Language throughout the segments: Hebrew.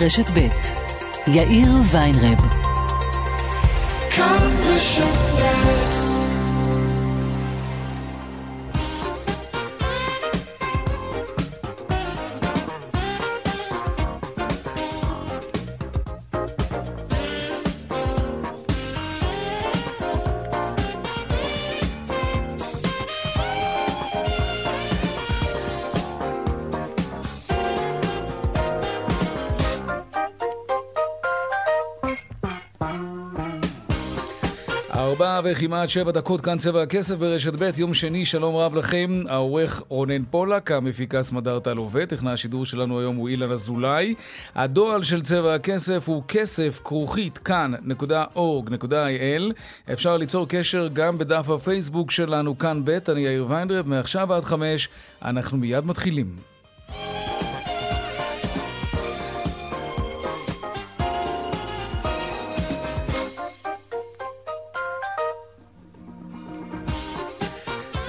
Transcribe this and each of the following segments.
רשת ב' יאיר ויינרב. כאן רשת וכמעט שבע דקות, כאן צבע הכסף ברשת ב', יום שני, שלום רב לכם, העורך רונן פולק, המפיקה סמדארטה לווה, טכנה השידור שלנו היום הוא אילן אזולאי. הדואל של צבע הכסף הוא כסף כרוכית כאן.org.il. אפשר ליצור קשר גם בדף הפייסבוק שלנו, כאן ב', אני יאיר ויינדרב, מעכשיו עד חמש, אנחנו מיד מתחילים.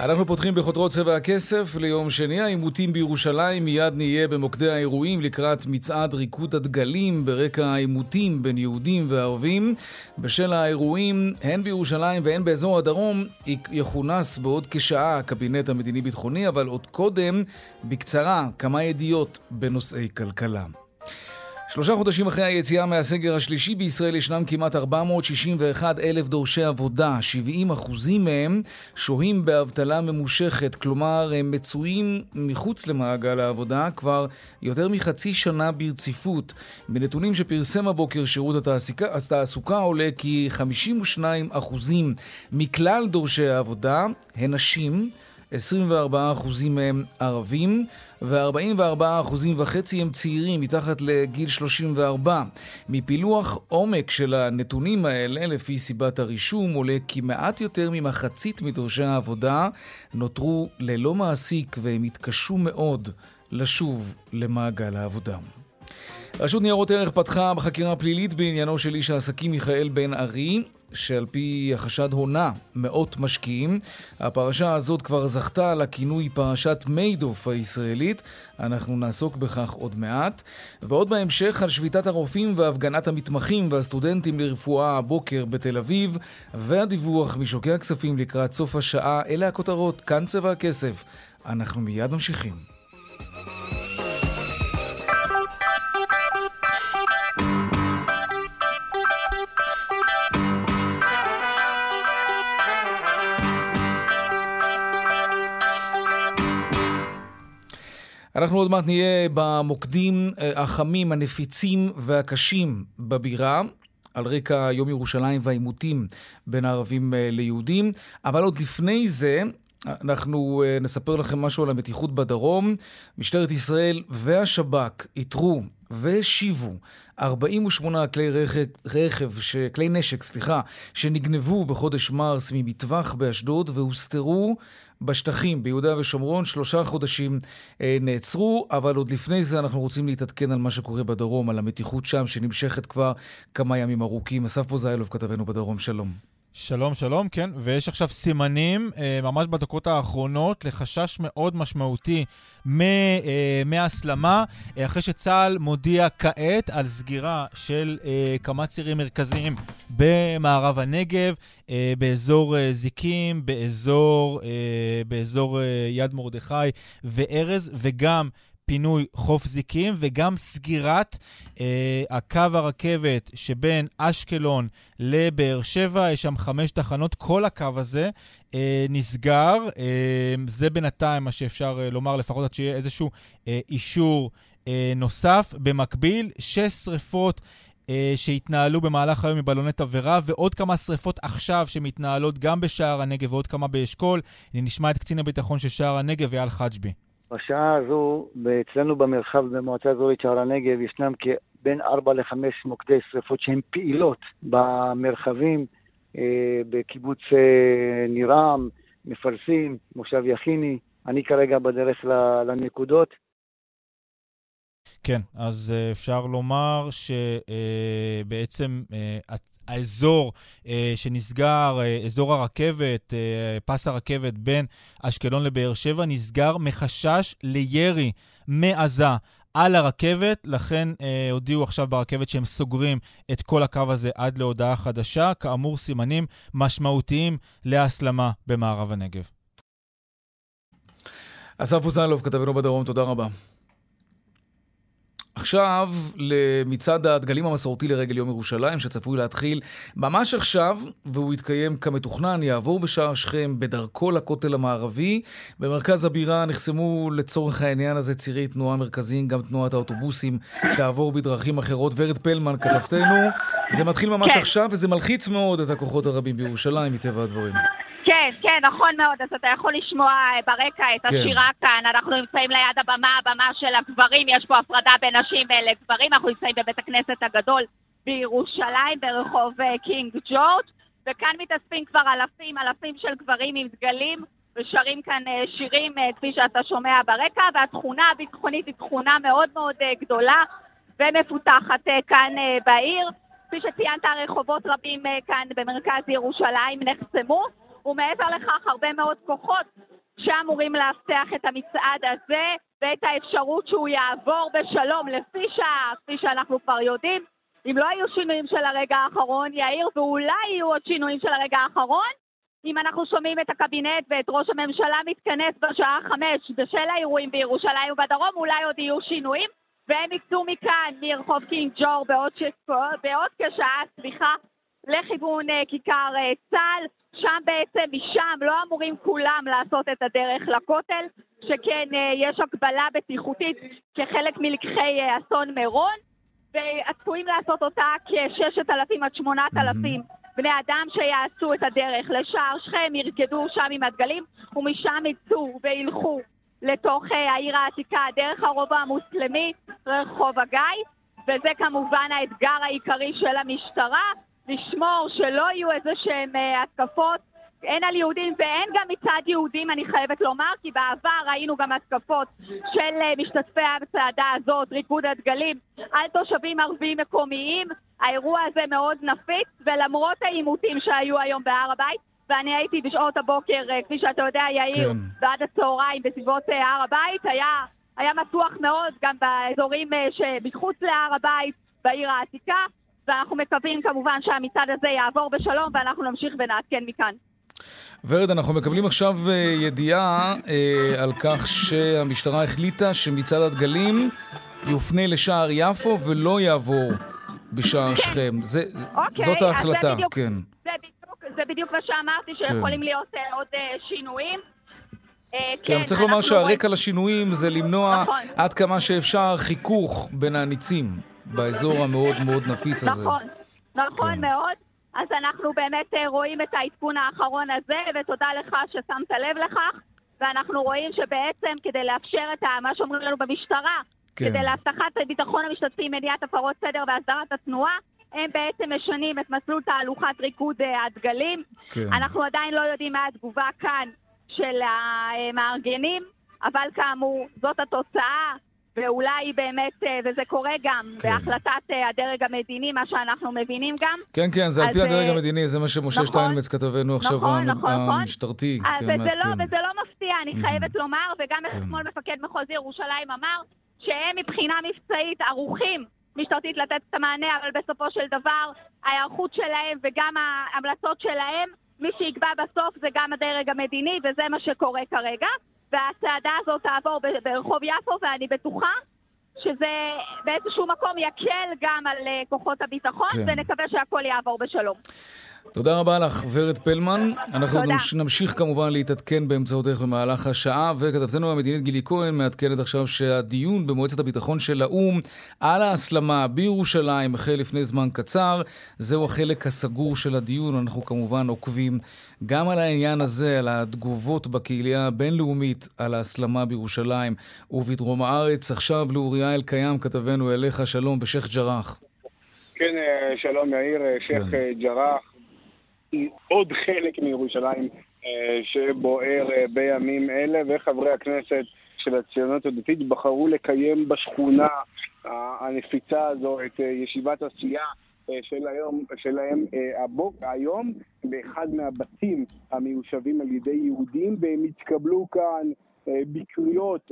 אנחנו פותחים בחותרות צבע הכסף ליום שני, העימותים בירושלים, מיד נהיה במוקדי האירועים לקראת מצעד ריקוד הדגלים ברקע העימותים בין יהודים וערבים. בשל האירועים, הן בירושלים והן באזור הדרום, יכונס בעוד כשעה הקבינט המדיני-ביטחוני, אבל עוד קודם, בקצרה, כמה ידיעות בנושאי כלכלה. שלושה חודשים אחרי היציאה מהסגר השלישי בישראל ישנם כמעט 461 אלף דורשי עבודה, 70 אחוזים מהם שוהים באבטלה ממושכת, כלומר הם מצויים מחוץ למעגל העבודה כבר יותר מחצי שנה ברציפות. בנתונים שפרסם הבוקר שירות התעסוקה, עולה כי 52 אחוזים מכלל דורשי העבודה הן נשים 24% מהם ערבים ו-44% וחצי הם צעירים מתחת לגיל 34. מפילוח עומק של הנתונים האלה, לפי סיבת הרישום, עולה כי מעט יותר ממחצית מדורשי העבודה נותרו ללא מעסיק והם התקשו מאוד לשוב למעגל העבודה. רשות ניירות ערך פתחה בחקירה פלילית בעניינו של איש העסקים מיכאל בן ארי. שעל פי החשד הונה מאות משקיעים. הפרשה הזאת כבר זכתה לכינוי פרשת מיידוף הישראלית. אנחנו נעסוק בכך עוד מעט. ועוד בהמשך על שביתת הרופאים והפגנת המתמחים והסטודנטים לרפואה הבוקר בתל אביב, והדיווח משוקי הכספים לקראת סוף השעה. אלה הכותרות, כאן צבע הכסף. אנחנו מיד ממשיכים. אנחנו עוד מעט נהיה במוקדים אה, החמים, הנפיצים והקשים בבירה. על רקע יום ירושלים והעימותים בין הערבים אה, ליהודים. אבל עוד לפני זה, אנחנו אה, נספר לכם משהו על המתיחות בדרום. משטרת ישראל והשב"כ איתרו והשיבו 48 כלי רכב, רכב ש, כלי נשק, סליחה, שנגנבו בחודש מרס ממטווח באשדוד והוסתרו בשטחים ביהודה ושומרון. שלושה חודשים אה, נעצרו, אבל עוד לפני זה אנחנו רוצים להתעדכן על מה שקורה בדרום, על המתיחות שם שנמשכת כבר כמה ימים ארוכים. אסף פוזיילוב, כתבנו בדרום, שלום. שלום, שלום, כן, ויש עכשיו סימנים אה, ממש בדקות האחרונות לחשש מאוד משמעותי מ, אה, מהסלמה, אה, אחרי שצה"ל מודיע כעת על סגירה של אה, כמה צירים מרכזיים במערב הנגב, אה, באזור אה, זיקים, באזור, אה, באזור אה, יד מרדכי וארז, וגם פינוי חוף זיקים וגם סגירת אה, הקו הרכבת שבין אשקלון לבאר שבע, יש שם חמש תחנות, כל הקו הזה אה, נסגר. אה, זה בינתיים מה שאפשר אה, לומר, לפחות עד שיהיה איזשהו אה, אישור אה, נוסף. במקביל, שש שריפות. אה, שהתנהלו במהלך היום מבלוני תבערה, ועוד כמה שריפות עכשיו שמתנהלות גם בשער הנגב ועוד כמה באשכול. נשמע את קצין הביטחון של שער הנגב, אייל חג'בי. בשעה הזו, אצלנו במרחב במועצה האזורית שער הנגב, ישנם בין 4 ל-5 מוקדי שרפות שהן פעילות במרחבים, אה, בקיבוץ אה, נירם, מפלסים, מושב יכיני. אני כרגע בדרך לנקודות. כן, אז אה, אפשר לומר שבעצם האזור אה, שנסגר, אה, אזור הרכבת, אה, פס הרכבת בין אשקלון לבאר שבע, נסגר מחשש לירי מעזה על הרכבת, לכן אה, הודיעו עכשיו ברכבת שהם סוגרים את כל הקו הזה עד להודעה חדשה. כאמור, סימנים משמעותיים להסלמה במערב הנגב. אסף פוזנלוב, כתבנו בדרום, תודה רבה. עכשיו למצעד הדגלים המסורתי לרגל יום ירושלים, שצפוי להתחיל ממש עכשיו, והוא יתקיים כמתוכנן, יעבור בשער שכם בדרכו לכותל המערבי. במרכז הבירה נחסמו לצורך העניין הזה צירי תנועה מרכזיים, גם תנועת האוטובוסים תעבור בדרכים אחרות. ורד פלמן, כתבתנו, זה מתחיל ממש כן. עכשיו, וזה מלחיץ מאוד את הכוחות הרבים בירושלים, מטבע הדברים. כן, כן, נכון מאוד. אז אתה יכול לשמוע אה, ברקע את כן. השירה כאן. אנחנו נמצאים ליד הבמה, הבמה של הגברים, יש פה הפרדה בין נשים לגברים. אנחנו נמצאים בבית הכנסת הגדול בירושלים, ברחוב אה, קינג ג'ורג', וכאן מתאספים כבר אלפים, אלפים של גברים עם דגלים. ושרים כאן אה, שירים, כפי שאתה שומע ברקע, והתכונה הביטחונית היא תכונה מאוד מאוד גדולה ומפותחת כאן בעיר. כפי שציינת, רחובות רבים כאן במרכז ירושלים נחסמו, ומעבר לכך הרבה מאוד כוחות שאמורים לאבטח את המצעד הזה ואת האפשרות שהוא יעבור בשלום לפי שעה, כפי שאנחנו כבר יודעים. אם לא היו שינויים של הרגע האחרון, יאיר, ואולי יהיו עוד שינויים של הרגע האחרון, אם אנחנו שומעים את הקבינט ואת ראש הממשלה מתכנס בשעה חמש בשל האירועים בירושלים ובדרום, אולי עוד יהיו שינויים, והם יקצו מכאן, מרחוב קינג ג'ור בעוד, ש... בעוד כשעה, סליחה, לכיוון uh, כיכר uh, צה"ל. שם בעצם, משם לא אמורים כולם לעשות את הדרך לכותל, שכן uh, יש הגבלה בטיחותית כחלק מלקחי uh, אסון מירון, וצפויים לעשות אותה כ-6,000 עד 8,000 בני אדם שיעשו את הדרך לשער שכם, ירקדו שם עם הדגלים, ומשם יצאו וילכו לתוך uh, העיר העתיקה, דרך הרובע המוסלמי, רחוב הגיא, וזה כמובן האתגר העיקרי של המשטרה, לשמור שלא יהיו איזה שהן אה, התקפות הן על יהודים והן גם מצד יהודים, אני חייבת לומר, כי בעבר ראינו גם התקפות של אה, משתתפי הצעדה הזאת, ריקוד הדגלים, על תושבים ערבים מקומיים. האירוע הזה מאוד נפיץ, ולמרות העימותים שהיו היום בהר הבית, ואני הייתי בשעות הבוקר, אה, כפי שאתה יודע, יאיר, כן. ועד הצהריים בסביבות הר הבית, היה, היה מתוח מאוד גם באזורים שמחוץ להר הבית, בעיר העתיקה. ואנחנו מקווים כמובן שהמצעד הזה יעבור בשלום ואנחנו נמשיך ונעדכן מכאן. ורד, אנחנו מקבלים עכשיו uh, ידיעה uh, על כך שהמשטרה החליטה שמצעד הדגלים יופנה לשער יפו ולא יעבור בשער כן. שכם. זה, אוקיי, זאת ההחלטה, זה בדיוק, כן. זה בדיוק, זה בדיוק מה שאמרתי, שיכולים כן. להיות uh, עוד uh, שינויים. כן, כן, צריך לומר שהרקע לשינויים זה למנוע נכון. עד כמה שאפשר חיכוך בין הניצים. באזור המאוד מאוד נפיץ הזה. נכון, נכון כן. מאוד. אז אנחנו באמת אה, רואים את העדכון האחרון הזה, ותודה לך ששמת לב לכך. ואנחנו רואים שבעצם כדי לאפשר את מה שאומרים לנו במשטרה, כן. כדי להבטחת ביטחון המשתתפים, מניעת הפרות סדר והסדרת התנועה, הם בעצם משנים את מסלול תהלוכת ריקוד אה, הדגלים. כן. אנחנו עדיין לא יודעים מה התגובה כאן של המארגנים, אבל כאמור, זאת התוצאה. ואולי באמת, אה, וזה קורה גם כן. בהחלטת אה, הדרג המדיני, מה שאנחנו מבינים גם. כן, כן, זה על פי הדרג אה, המדיני, זה מה שמשה נכון, שטיינמץ כתבנו עכשיו, נכון, נכון, נכון. המשטרתי. נכון. כן, וזה, לא, וזה לא מפתיע, אני. חייבת לומר, וגם כן. אתמול מפקד מחוז ירושלים אמר, שהם מבחינה מבצעית ערוכים משטרתית לתת את המענה, אבל בסופו של דבר ההיערכות שלהם וגם ההמלצות שלהם, מי שיקבע בסוף זה גם הדרג המדיני, וזה מה שקורה כרגע. והצעדה הזאת תעבור ברחוב יפו, ואני בטוחה שזה באיזשהו מקום יקל גם על אה, כוחות הביטחון, כן. ונקווה שהכל יעבור בשלום. תודה רבה לך, ורד פלמן. אנחנו תודה. נמשיך כמובן להתעדכן באמצעותך במהלך השעה, וכתבתנו המדינית גילי כהן מעדכנת עכשיו שהדיון במועצת הביטחון של האו"ם על ההסלמה בירושלים החל לפני זמן קצר. זהו החלק הסגור של הדיון, אנחנו כמובן עוקבים גם על העניין הזה, על התגובות בקהילה הבינלאומית על ההסלמה בירושלים ובדרום הארץ. עכשיו לאוריה אלקיים, כתבנו אליך, שלום, בשייח' ג'ראח. כן, אה, שלום יאיר, אה, שייח' כן. אה, עוד חלק מירושלים אה, שבוער אה, בימים אלה, וחברי הכנסת של הציונות הדתית בחרו לקיים בשכונה הנפיצה הזו את אה, ישיבת עשייה של היום, שלהם הבוק, היום באחד מהבתים המיושבים על ידי יהודים, והם התקבלו כאן בקריאות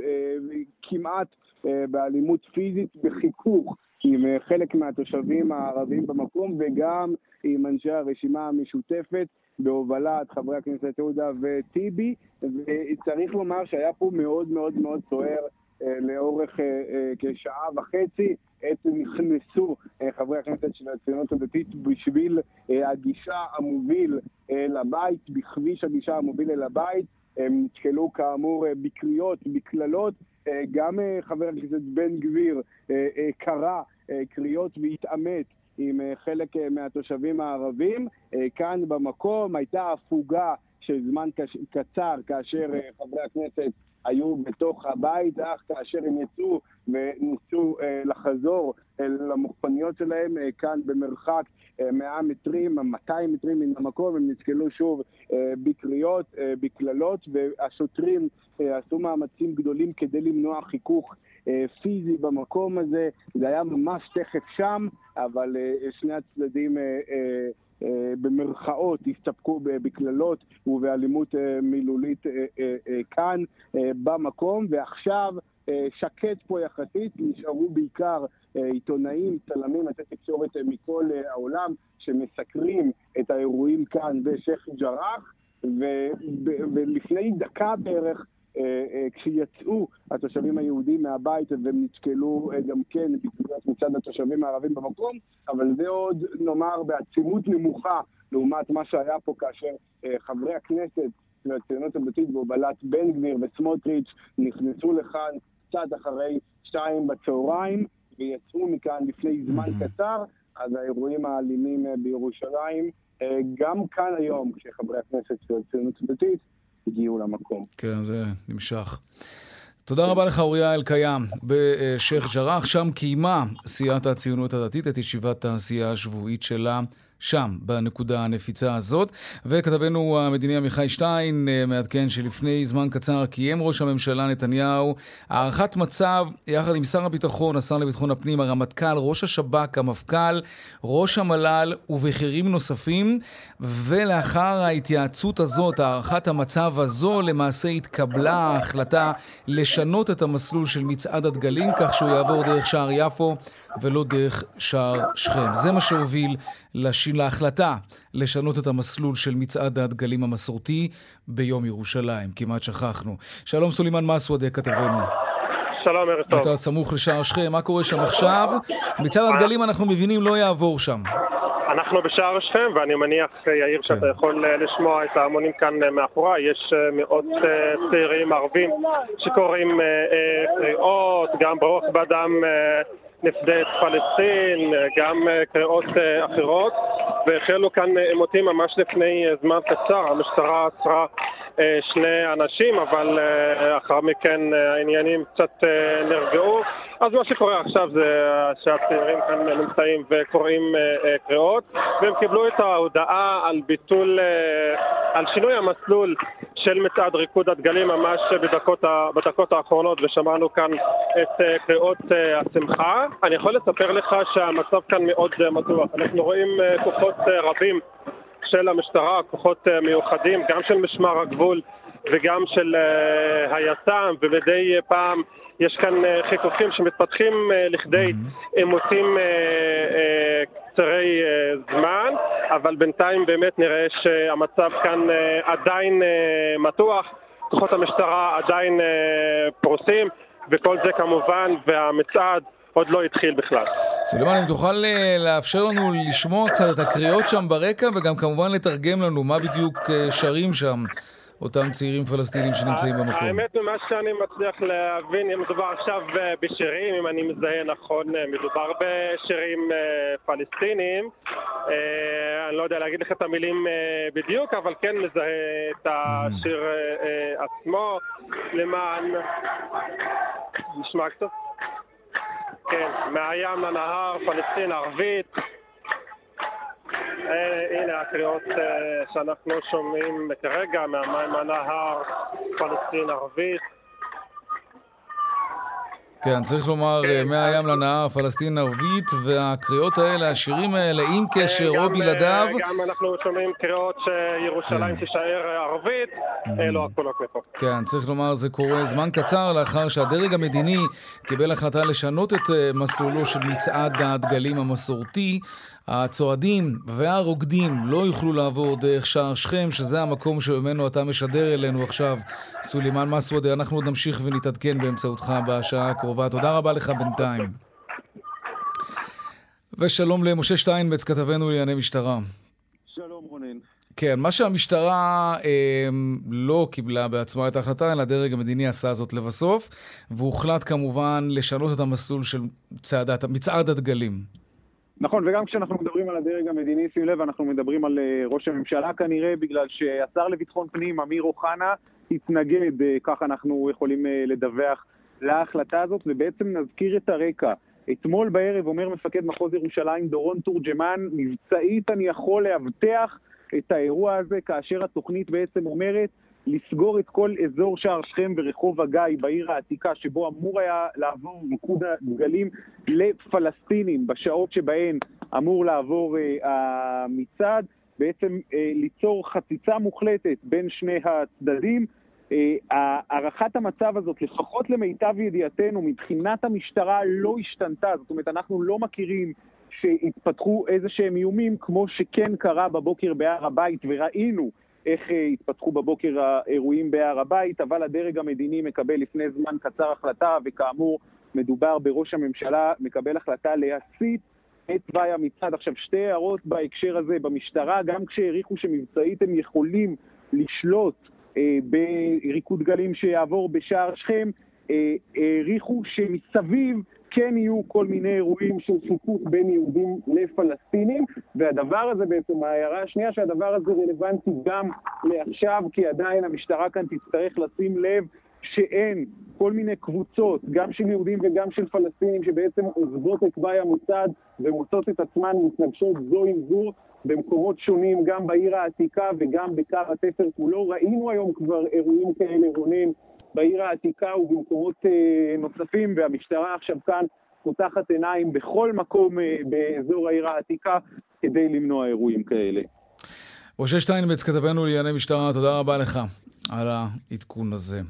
כמעט באלימות פיזית בחיכוך עם חלק מהתושבים הערבים במקום וגם עם אנשי הרשימה המשותפת בהובלת חברי הכנסת עודה וטיבי, וצריך לומר שהיה פה מאוד מאוד מאוד סוער אה, לאורך אה, אה, כשעה וחצי. עת נכנסו חברי הכנסת של הציונות הדתית בשביל הגישה המוביל לבית, בכביש הגישה המוביל אל הבית. הם נתקלו כאמור בקריאות, בקללות. גם חבר הכנסת בן גביר קרא קריאות והתעמת עם חלק מהתושבים הערבים. כאן במקום הייתה הפוגה של זמן קצר כאשר חברי הכנסת היו בתוך הבית, אך כאשר הם יצאו וניסו אה, לחזור אל המוכפניות שלהם אה, כאן במרחק אה, 100 מטרים, 200 מטרים מן המקום, הם נתקלו שוב אה, בקריאות, אה, בקללות, והשוטרים אה, עשו מאמצים גדולים כדי למנוע חיכוך אה, פיזי במקום הזה. זה היה ממש תכף שם, אבל אה, שני הצדדים... אה, במרכאות הסתפקו בקללות ובאלימות אה, מילולית אה, כאן במקום, ועכשיו שקט פה יחסית, נשארו בעיקר עיתונאים, צלמים, עשי תקשורת מכל העולם שמסקרים את האירועים כאן בשייח' ג'ראח, ולפני דקה בערך כשיצאו התושבים היהודים מהבית והם נתקלו אה, גם כן בקריאות מצד התושבים הערבים במקום, אבל זה עוד נאמר בעצימות נמוכה לעומת מה שהיה פה כאשר חברי הכנסת של הציונות הדתית בהובלת בן גביר וסמוטריץ' נכנסו לכאן קצת אחרי שתיים בצהריים ויצאו מכאן לפני זמן קצר, אז האירועים האלימים בירושלים, גם כאן היום, כשחברי הכנסת של הציונות הדתית הגיעו למקום. כן, זה נמשך. תודה רבה לך, אוריה אלקיים, בשייח' ג'ראח. שם קיימה סיעת הציונות הדתית את ישיבת העשייה השבועית שלה. שם, בנקודה הנפיצה הזאת. וכתבנו המדיני עמיחי שטיין אה, מעדכן שלפני זמן קצר קיים ראש הממשלה נתניהו הערכת מצב יחד עם שר הביטחון, השר לביטחון הפנים, הרמטכ"ל, ראש השב"כ, המפכ"ל, ראש המל"ל ובכירים נוספים. ולאחר ההתייעצות הזאת, הערכת המצב הזו, למעשה התקבלה ההחלטה לשנות את המסלול של מצעד הדגלים כך שהוא יעבור דרך שער יפו ולא דרך שער שכם. זה מה שהוביל לש... להחלטה לשנות את המסלול של מצעד הדגלים המסורתי ביום ירושלים. כמעט שכחנו. שלום סולימאן מסוודה, כתבנו. שלום, ערב טוב. אתה סמוך לשער שכם, מה קורה שם עכשיו? מצעד הדגלים אנחנו מבינים לא יעבור שם. אנחנו בשער שכם, ואני מניח, יאיר, שאתה כן. יכול אה, לשמוע את ההמונים כאן אה, מאחוריי. יש אה, מאות צעירים ערבים שקוראים קריאות, גם ברוך בדם נפדה פלסטין, גם קריאות אחרות, והחלו כאן עימותים ממש לפני זמן קצר. המשטרה עצרה שני אנשים, אבל אחר מכן העניינים קצת נרגעו. אז מה שקורה עכשיו זה שהצעירים כאן נמצאים וקוראים קריאות, והם קיבלו את ההודעה על ביטול, על שינוי המסלול של מצעד ריקוד הדגלים ממש בדקות, בדקות האחרונות, ושמענו כאן את קריאות השמחה. אני יכול לספר לך שהמצב כאן מאוד מתוח. אנחנו רואים כוחות רבים של המשטרה, כוחות מיוחדים, גם של משמר הגבול וגם של היס"מ, ומדי פעם יש כאן חיכוכים שמתפתחים לכדי עימותים קצרי זמן, אבל בינתיים באמת נראה שהמצב כאן עדיין מתוח, כוחות המשטרה עדיין פרוסים, וכל זה כמובן, והמצעד עוד לא התחיל בכלל. סולימאן, אם תוכל אה, לאפשר לנו לשמוע קצת את הקריאות שם ברקע, וגם כמובן לתרגם לנו מה בדיוק אה, שרים שם אותם צעירים פלסטינים שנמצאים במקום. האמת, ממה שאני מצליח להבין, אם מדובר עכשיו אה, בשירים, אם אני מזהה נכון, מדובר בשירים פלסטינים. אני לא יודע להגיד לך את המילים בדיוק, אבל כן מזהה את השיר עצמו למען... נשמע קצת? כן, מהים לנהר, פלסטין ערבית. אה, הנה הקריאות אה, שאנחנו שומעים כרגע מהמים לנהר, פלסטין ערבית. כן, צריך לומר, כן, מהים לנהר, פלסטין ערבית, והקריאות האלה, השירים האלה, עם קשר או בלעדיו... גם אנחנו שומעים קריאות שירושלים כן. תישאר ערבית, אלו הקולות מפה. כן, צריך לומר, זה קורה זמן קצר לאחר שהדרג המדיני קיבל החלטה לשנות את מסלולו של מצעד הדגלים המסורתי. הצועדים והרוקדים לא יוכלו לעבור דרך שער שכם, שזה המקום שממנו אתה משדר אלינו עכשיו, סולימאן מסוודה. אנחנו עוד נמשיך ונתעדכן באמצעותך בשעה הקרובה. תודה רבה לך בינתיים. ושלום למשה שטיינבץ, כתבנו לענייני משטרה. שלום רונן. כן, מה שהמשטרה אה, לא קיבלה בעצמה את ההחלטה, אלא הדרג המדיני עשה זאת לבסוף, והוחלט כמובן לשנות את המסלול של צעדת, מצעד הדגלים. נכון, וגם כשאנחנו מדברים על הדרג המדיני, שים לב, אנחנו מדברים על אה, ראש הממשלה כנראה, בגלל שהשר לביטחון פנים, אמיר אוחנה, התנגד, אה, כך אנחנו יכולים אה, לדווח, להחלטה הזאת, ובעצם נזכיר את הרקע. אתמול בערב אומר מפקד מחוז ירושלים דורון תורג'מן, מבצעית אני יכול לאבטח את האירוע הזה, כאשר התוכנית בעצם אומרת לסגור את כל אזור שער שכם ורחוב הגיא בעיר העתיקה, שבו אמור היה לעבור מיקוד הדגלים לפלסטינים בשעות שבהן אמור לעבור uh, המצעד, בעצם uh, ליצור חציצה מוחלטת בין שני הצדדים. Uh, הערכת המצב הזאת, לפחות למיטב ידיעתנו, מבחינת המשטרה לא השתנתה. זאת אומרת, אנחנו לא מכירים שהתפתחו איזה שהם איומים, כמו שכן קרה בבוקר בהר הבית, וראינו איך אה, התפתחו בבוקר האירועים בהר הבית, אבל הדרג המדיני מקבל לפני זמן קצר החלטה, וכאמור, מדובר בראש הממשלה, מקבל החלטה להסיט את תוואי המצעד. עכשיו, שתי הערות בהקשר הזה במשטרה, גם כשהעריכו שמבצעית הם יכולים לשלוט אה, בריקוד גלים שיעבור בשער שכם, אה, העריכו שמסביב כן יהיו כל מיני אירועים של חיכוך בין יהודים לפלסטינים, והדבר הזה בעצם, ההערה השנייה שהדבר הזה רלוונטי גם לעכשיו, כי עדיין המשטרה כאן תצטרך לשים לב שאין כל מיני קבוצות, גם של יהודים וגם של פלסטינים, שבעצם עוזבות את תוואי המוצד ומוצאות את עצמן מתנגשות זו עם זו במקומות שונים, גם בעיר העתיקה וגם בקו התפר כולו. ראינו היום כבר אירועים כאלה, רונן, בעיר העתיקה ובמקומות אה, נוספים, והמשטרה עכשיו כאן פותחת עיניים בכל מקום אה, באזור העיר העתיקה כדי למנוע אירועים כאלה. משה שטיינבץ, כתבנו לענייני משטרה, תודה רבה לך על העדכון הזה.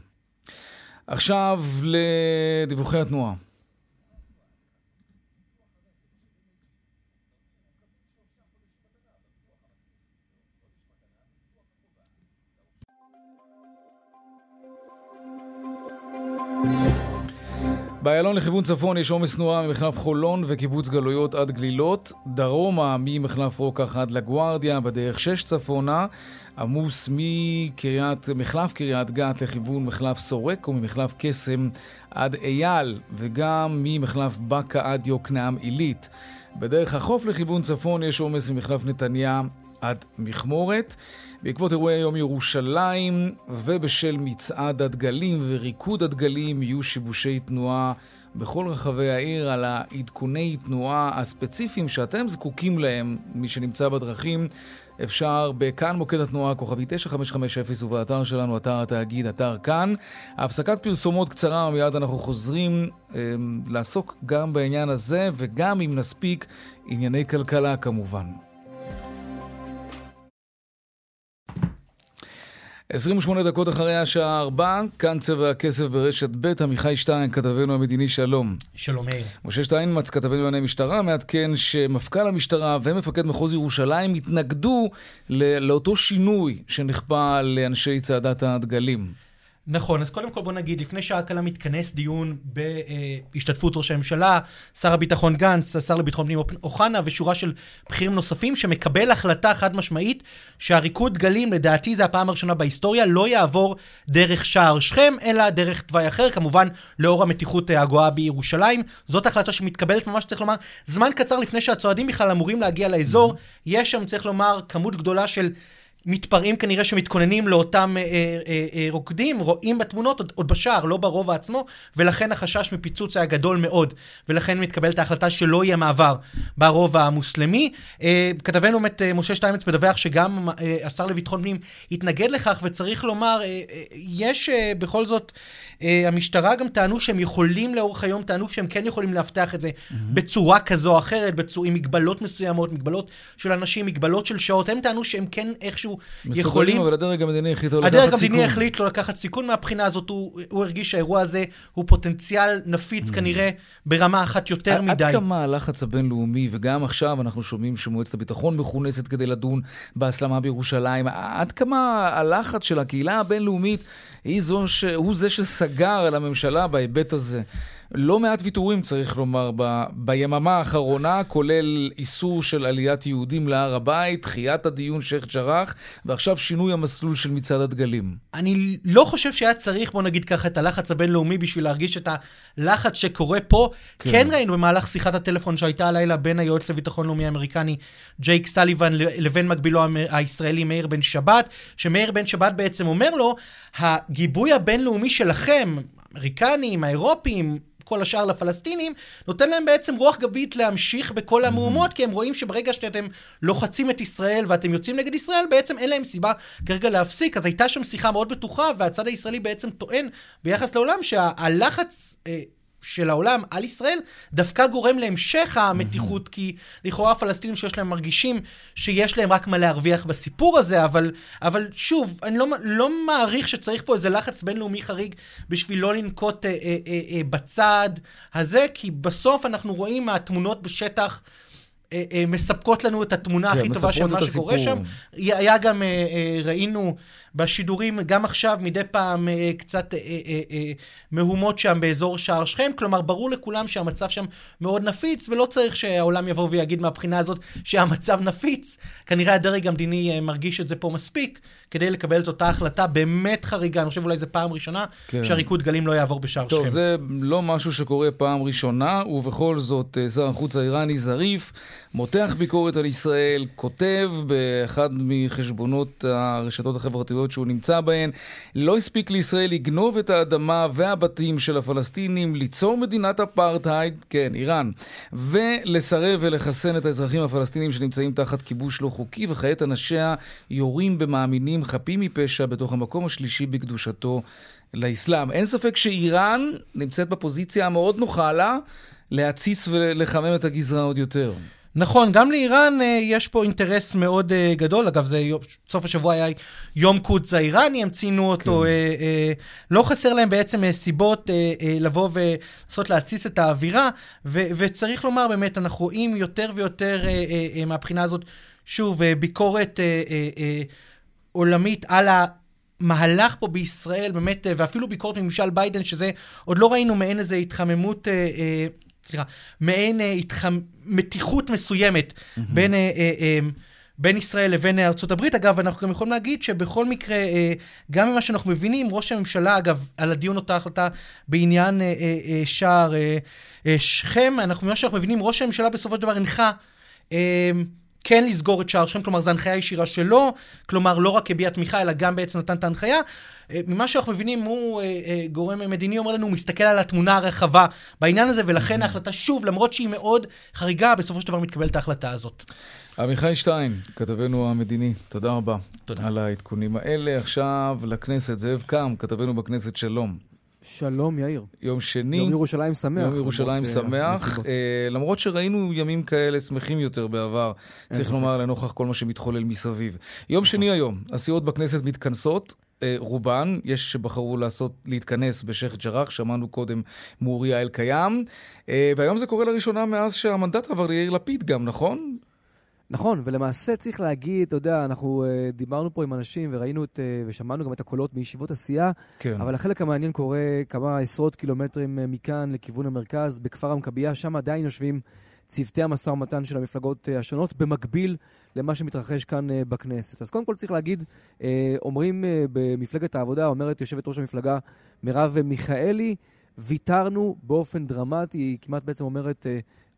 עכשיו לדיווחי התנועה. באיילון לכיוון צפון יש עומס תנועה ממחלף חולון וקיבוץ גלויות עד גלילות, דרומה ממחלף רוקח עד לגוארדיה, בדרך 6 צפונה, עמוס מקריית, מחלף קריית גת לכיוון מחלף סורק וממחלף קסם עד אייל, וגם ממחלף בקה עד יוקנעם עילית. בדרך החוף לכיוון צפון יש עומס ממחלף נתניה עד מכמורת. בעקבות אירועי יום ירושלים ובשל מצעד הדגלים וריקוד הדגלים יהיו שיבושי תנועה בכל רחבי העיר על העדכוני תנועה הספציפיים שאתם זקוקים להם, מי שנמצא בדרכים. אפשר בכאן מוקד התנועה, כוכבי 9550 ובאתר שלנו, אתר התאגיד, אתר כאן. הפסקת פרסומות קצרה, מיד אנחנו חוזרים אה, לעסוק גם בעניין הזה וגם אם נספיק ענייני כלכלה כמובן. 28 דקות אחרי השעה 4, כאן צבע הכסף ברשת ב', עמיחי שטיין, כתבנו המדיני, שלום. שלום מאיר. משה שטיינמץ, כתבנו בענייני משטרה, מעדכן שמפכ"ל המשטרה ומפקד מחוז ירושלים התנגדו לאותו שינוי שנכפה על אנשי צעדת הדגלים. נכון, אז קודם כל בוא נגיד, לפני שעה קלה מתכנס דיון בהשתתפות ראש הממשלה, שר הביטחון גנץ, השר לביטחון פנים אוחנה ושורה של בכירים נוספים, שמקבל החלטה חד משמעית שהריקוד דגלים, לדעתי זה הפעם הראשונה בהיסטוריה, לא יעבור דרך שער שכם, אלא דרך תוואי אחר, כמובן לאור המתיחות הגואה בירושלים. זאת החלטה שמתקבלת ממש, צריך לומר, זמן קצר לפני שהצועדים בכלל אמורים להגיע לאזור. יש שם, צריך לומר, כמות גדולה של... מתפרעים כנראה שמתכוננים לאותם אה, אה, אה, רוקדים, רואים בתמונות עוד, עוד בשער, לא ברובע עצמו, ולכן החשש מפיצוץ היה גדול מאוד, ולכן מתקבלת ההחלטה שלא יהיה מעבר ברובע המוסלמי. אה, כתבנו באמת אה, משה שטיימץ מדווח שגם אה, השר לביטחון פנים התנגד לכך, וצריך לומר, אה, אה, יש אה, בכל זאת, אה, המשטרה גם טענו שהם יכולים לאורך היום, טענו שהם כן יכולים לאבטח את זה mm-hmm. בצורה כזו או אחרת, בצור, עם מגבלות מסוימות, מגבלות של אנשים, מגבלות של שעות, הם טענו שהם כן איכשהו יכולים... אבל הדרג המדיני החליט לא לקחת הדרג סיכון. המדיני החליט לא לקחת סיכון מהבחינה הזאת, הוא, הוא הרגיש שהאירוע הזה הוא פוטנציאל נפיץ כנראה ברמה אחת יותר עד- מדי. עד כמה הלחץ הבינלאומי, וגם עכשיו אנחנו שומעים שמועצת הביטחון מכונסת כדי לדון בהסלמה בירושלים, עד כמה הלחץ של הקהילה הבינלאומית היא זו ש... הוא זה שסגר על הממשלה בהיבט הזה. לא מעט ויתורים, צריך לומר, ב... ביממה האחרונה, כולל איסור של עליית יהודים להר הבית, דחיית הדיון שייח' ג'ראח, ועכשיו שינוי המסלול של מצעד הדגלים. אני לא חושב שהיה צריך, בוא נגיד ככה, את הלחץ הבינלאומי בשביל להרגיש את הלחץ שקורה פה. כן. כן, ראינו במהלך שיחת הטלפון שהייתה הלילה בין היועץ לביטחון לאומי האמריקני ג'ייק סליבן לבין מקבילו הישראלי מאיר בן שבת, שמאיר בן שבת בעצם אומר לו, הגיבוי הבינלאומי שלכם, האמריקנים, האירופים, כל השאר לפלסטינים, נותן להם בעצם רוח גבית להמשיך בכל המהומות, כי הם רואים שברגע שאתם לוחצים את ישראל ואתם יוצאים נגד ישראל, בעצם אין להם סיבה כרגע להפסיק. אז הייתה שם שיחה מאוד בטוחה, והצד הישראלי בעצם טוען ביחס לעולם שהלחץ... אה, של העולם על ישראל, דווקא גורם להמשך המתיחות, כי לכאורה הפלסטינים שיש להם מרגישים שיש להם רק מה להרוויח בסיפור הזה, אבל, אבל שוב, אני לא, לא מעריך שצריך פה איזה לחץ בינלאומי חריג בשביל לא לנקוט אה, אה, אה, אה, בצד הזה, כי בסוף אנחנו רואים מהתמונות בשטח אה, אה, מספקות לנו את התמונה כן, הכי טובה של מה שקורה. שם. היה גם, אה, ראינו בשידורים, גם עכשיו, מדי פעם אה, קצת אה, אה, אה, מהומות שם באזור שער שכם. כלומר, ברור לכולם שהמצב שם מאוד נפיץ, ולא צריך שהעולם יבוא ויגיד מהבחינה הזאת שהמצב נפיץ. כנראה הדרג המדיני אה, מרגיש את זה פה מספיק, כדי לקבל את אותה החלטה באמת חריגה. אני חושב אולי זו פעם ראשונה כן. שהריקוד גלים לא יעבור בשער טוב, שכם. זה לא משהו שקורה פעם ראשונה, ובכל זאת, אה, שר החוץ האיראני זריף מותח ביקורת על ישראל, כותב באחד מחשבונות הרשתות החברתיות שהוא נמצא בהן, לא הספיק לישראל לגנוב את האדמה והבתים של הפלסטינים, ליצור מדינת אפרטהייד, כן, איראן, ולסרב ולחסן את האזרחים הפלסטינים שנמצאים תחת כיבוש לא חוקי, וכעת אנשיה יורים במאמינים חפים מפשע בתוך המקום השלישי בקדושתו לאסלאם. אין ספק שאיראן נמצאת בפוזיציה המאוד נוחה לה להתסיס ולחמם את הגזרה עוד יותר. נכון, גם לאיראן אה, יש פה אינטרס מאוד אה, גדול. אגב, זה יום, סוף השבוע היה יום קודס האיראני, הם ציינו אותו. כן. אה, לא חסר להם בעצם סיבות לבוא ולנסות להתסיס את האווירה, ו, וצריך לומר באמת, אנחנו רואים יותר ויותר מהבחינה הזאת, שוב, ביקורת עולמית על ה... מהלך פה בישראל, באמת, ואפילו ביקורת מממשל ביידן, שזה עוד לא ראינו מעין איזה התחממות, אה, אה, סליחה, מעין אה, התחמ... מתיחות מסוימת mm-hmm. בין, אה, אה, אה, בין ישראל לבין ארצות הברית. אגב, אנחנו גם יכולים להגיד שבכל מקרה, אה, גם ממה שאנחנו מבינים, ראש הממשלה, אגב, על הדיון אותה החלטה בעניין אה, אה, אה, שער אה, אה, שכם, אנחנו, ממה שאנחנו מבינים, ראש הממשלה בסופו של דבר הנחה אה, כן לסגור את שער שכם, כלומר זו הנחיה ישירה שלו, כלומר לא רק הביע תמיכה, אלא גם בעצם נתן את ההנחיה. אה, ממה שאנחנו מבינים, הוא אה, אה, גורם מדיני, אומר לנו, הוא מסתכל על התמונה הרחבה בעניין הזה, ולכן ההחלטה, שוב, למרות שהיא מאוד חריגה, בסופו של דבר מתקבלת ההחלטה הזאת. עמיחי שטיין, כתבנו המדיני, תודה רבה. תודה. על העדכונים האלה. עכשיו לכנסת, זאב קם, כתבנו בכנסת, שלום. שלום, יאיר. יום שני. יום ירושלים שמח. יום ירושלים אה, שמח. אה, למרות שראינו ימים כאלה שמחים יותר בעבר, צריך. לומר לנוכח כל מה שמתחולל מסביב. יום שני היום, הסיעות בכנסת מתכנסות. אה, רובן, יש שבחרו לעשות, להתכנס בשייח' ג'ראח, שמענו קודם מאוריה אלקיים, אה, והיום זה קורה לראשונה מאז שהמנדט עבר ליאיר לפיד גם, נכון? נכון, ולמעשה צריך להגיד, אתה יודע, אנחנו uh, דיברנו פה עם אנשים וראינו את, uh, ושמענו גם את הקולות מישיבות הסיעה, כן. אבל החלק המעניין קורה כמה עשרות קילומטרים uh, מכאן לכיוון המרכז, בכפר המכבייה, שם עדיין יושבים צוותי המשא ומתן של המפלגות uh, השונות, במקביל למה שמתרחש כאן uh, בכנסת. אז קודם כל צריך להגיד, uh, אומרים uh, במפלגת העבודה, אומרת יושבת ראש המפלגה מרב מיכאלי, ויתרנו באופן דרמטי, היא כמעט בעצם אומרת...